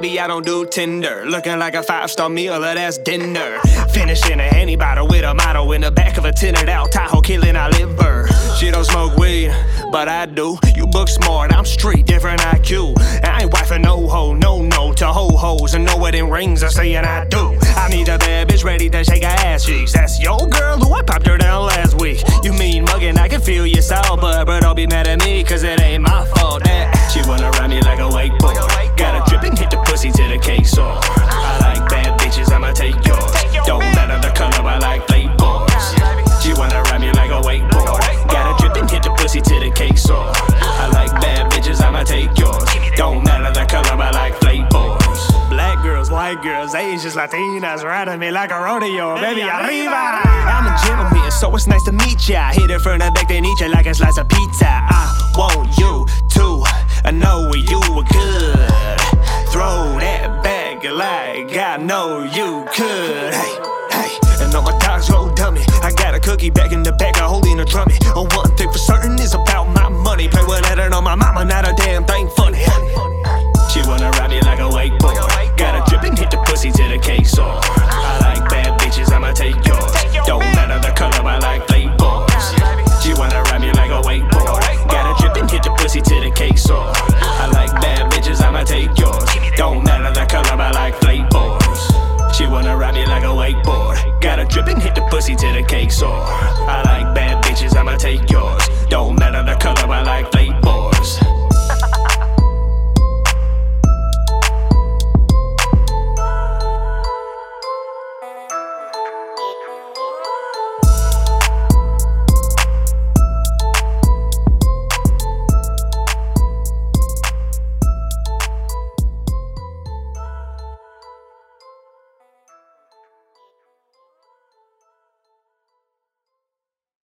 baby, I don't do Tinder. Looking like a five star meal, or that's dinner. Finishing a Henny bottle with a motto in the back of a tinted out Tahoe, killing our liver. She don't smoke weed, but I do. You book smart, I'm street, different IQ. I ain't wifing no hoe, no no to ho hoes, and no wedding rings are saying I do. I need a bad bitch ready to shake her ass cheeks. That's your girl who I popped her down last week. You mean mugging? I can feel your soul, but but don't be mad at me, cause it ain't my fault. White girls, Asians, Latinas, riding me like a rodeo, baby, arriba. I'm a gentleman, so it's nice to meet ya. Hit it from the back, then eat ya like a slice of pizza. I want you to I know you were good. Throw that back like I know you could. Hey, hey, and all my dogs go dummy. I got a cookie back in the back,